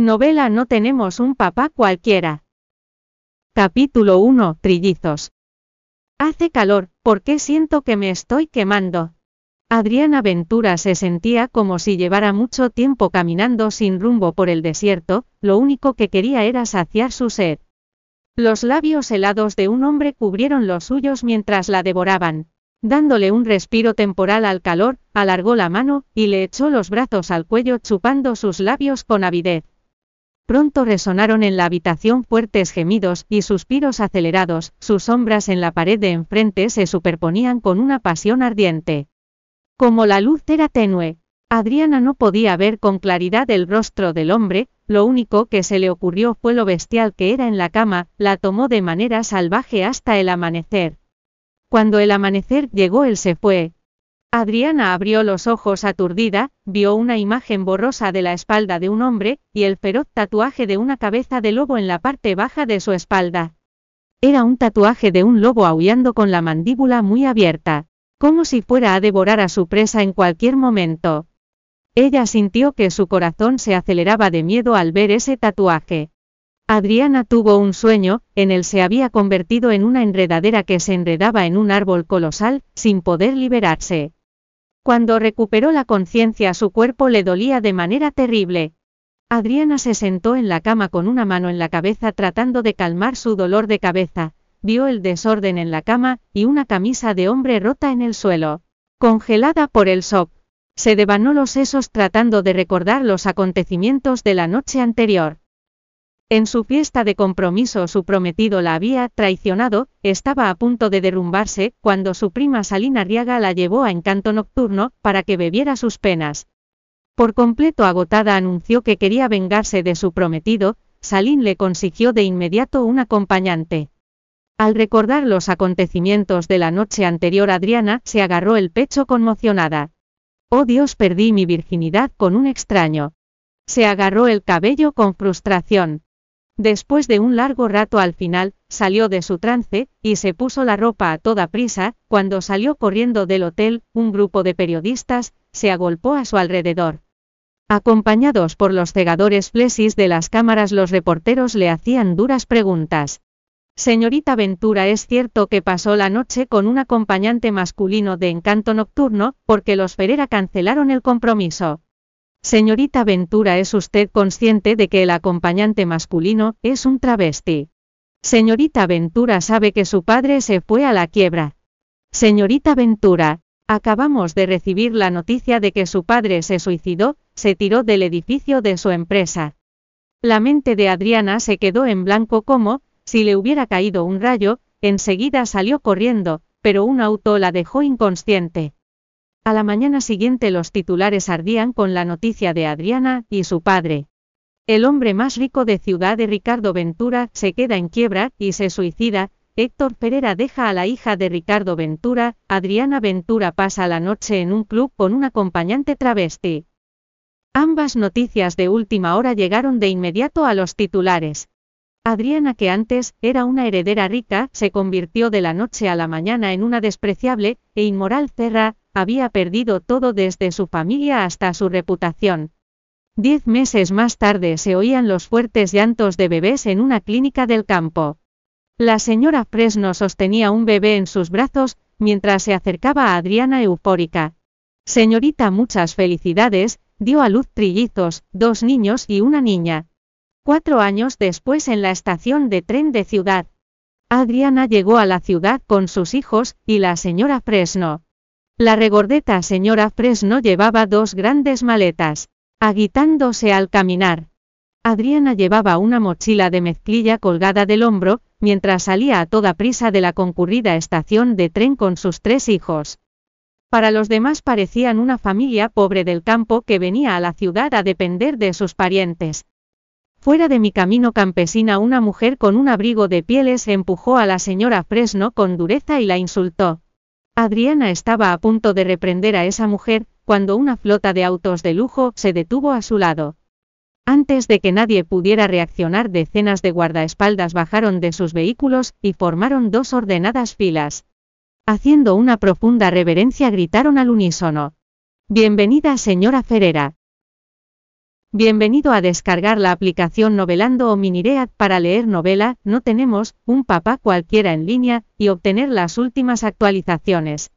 Novela No tenemos un papá cualquiera. Capítulo 1. Trillizos. Hace calor, ¿por qué siento que me estoy quemando? Adriana Ventura se sentía como si llevara mucho tiempo caminando sin rumbo por el desierto, lo único que quería era saciar su sed. Los labios helados de un hombre cubrieron los suyos mientras la devoraban. Dándole un respiro temporal al calor, alargó la mano, y le echó los brazos al cuello chupando sus labios con avidez. Pronto resonaron en la habitación fuertes gemidos y suspiros acelerados, sus sombras en la pared de enfrente se superponían con una pasión ardiente. Como la luz era tenue, Adriana no podía ver con claridad el rostro del hombre, lo único que se le ocurrió fue lo bestial que era en la cama, la tomó de manera salvaje hasta el amanecer. Cuando el amanecer llegó él se fue, Adriana abrió los ojos aturdida, vio una imagen borrosa de la espalda de un hombre, y el feroz tatuaje de una cabeza de lobo en la parte baja de su espalda. Era un tatuaje de un lobo aullando con la mandíbula muy abierta, como si fuera a devorar a su presa en cualquier momento. Ella sintió que su corazón se aceleraba de miedo al ver ese tatuaje. Adriana tuvo un sueño, en él se había convertido en una enredadera que se enredaba en un árbol colosal, sin poder liberarse. Cuando recuperó la conciencia su cuerpo le dolía de manera terrible. Adriana se sentó en la cama con una mano en la cabeza tratando de calmar su dolor de cabeza, vio el desorden en la cama, y una camisa de hombre rota en el suelo. Congelada por el shock, se devanó los sesos tratando de recordar los acontecimientos de la noche anterior. En su fiesta de compromiso su prometido la había traicionado, estaba a punto de derrumbarse, cuando su prima Salina Riaga la llevó a encanto nocturno, para que bebiera sus penas. Por completo agotada anunció que quería vengarse de su prometido, Salín le consiguió de inmediato un acompañante. Al recordar los acontecimientos de la noche anterior Adriana se agarró el pecho conmocionada. Oh Dios, perdí mi virginidad con un extraño. Se agarró el cabello con frustración. Después de un largo rato al final, salió de su trance, y se puso la ropa a toda prisa, cuando salió corriendo del hotel, un grupo de periodistas, se agolpó a su alrededor. Acompañados por los cegadores flesis de las cámaras los reporteros le hacían duras preguntas. Señorita Ventura, ¿es cierto que pasó la noche con un acompañante masculino de encanto nocturno, porque los Ferera cancelaron el compromiso? Señorita Ventura, ¿es usted consciente de que el acompañante masculino es un travesti? Señorita Ventura sabe que su padre se fue a la quiebra. Señorita Ventura, acabamos de recibir la noticia de que su padre se suicidó, se tiró del edificio de su empresa. La mente de Adriana se quedó en blanco como, si le hubiera caído un rayo, enseguida salió corriendo, pero un auto la dejó inconsciente. A la mañana siguiente los titulares ardían con la noticia de Adriana y su padre. El hombre más rico de Ciudad de Ricardo Ventura se queda en quiebra y se suicida. Héctor Pereira deja a la hija de Ricardo Ventura, Adriana Ventura pasa la noche en un club con un acompañante travesti. Ambas noticias de última hora llegaron de inmediato a los titulares. Adriana, que antes era una heredera rica, se convirtió de la noche a la mañana en una despreciable e inmoral cerra, había perdido todo desde su familia hasta su reputación. Diez meses más tarde se oían los fuertes llantos de bebés en una clínica del campo. La señora Fresno sostenía un bebé en sus brazos, mientras se acercaba a Adriana eufórica. Señorita, muchas felicidades, dio a luz trillizos, dos niños y una niña. Cuatro años después en la estación de tren de ciudad. Adriana llegó a la ciudad con sus hijos, y la señora Fresno. La regordeta señora Fresno llevaba dos grandes maletas, agitándose al caminar. Adriana llevaba una mochila de mezclilla colgada del hombro, mientras salía a toda prisa de la concurrida estación de tren con sus tres hijos. Para los demás parecían una familia pobre del campo que venía a la ciudad a depender de sus parientes. Fuera de mi camino campesina una mujer con un abrigo de pieles empujó a la señora Fresno con dureza y la insultó. Adriana estaba a punto de reprender a esa mujer, cuando una flota de autos de lujo se detuvo a su lado. Antes de que nadie pudiera reaccionar, decenas de guardaespaldas bajaron de sus vehículos y formaron dos ordenadas filas. Haciendo una profunda reverencia gritaron al unísono. Bienvenida señora Ferrera. Bienvenido a descargar la aplicación Novelando o Miniread para leer novela, no tenemos un papá cualquiera en línea y obtener las últimas actualizaciones.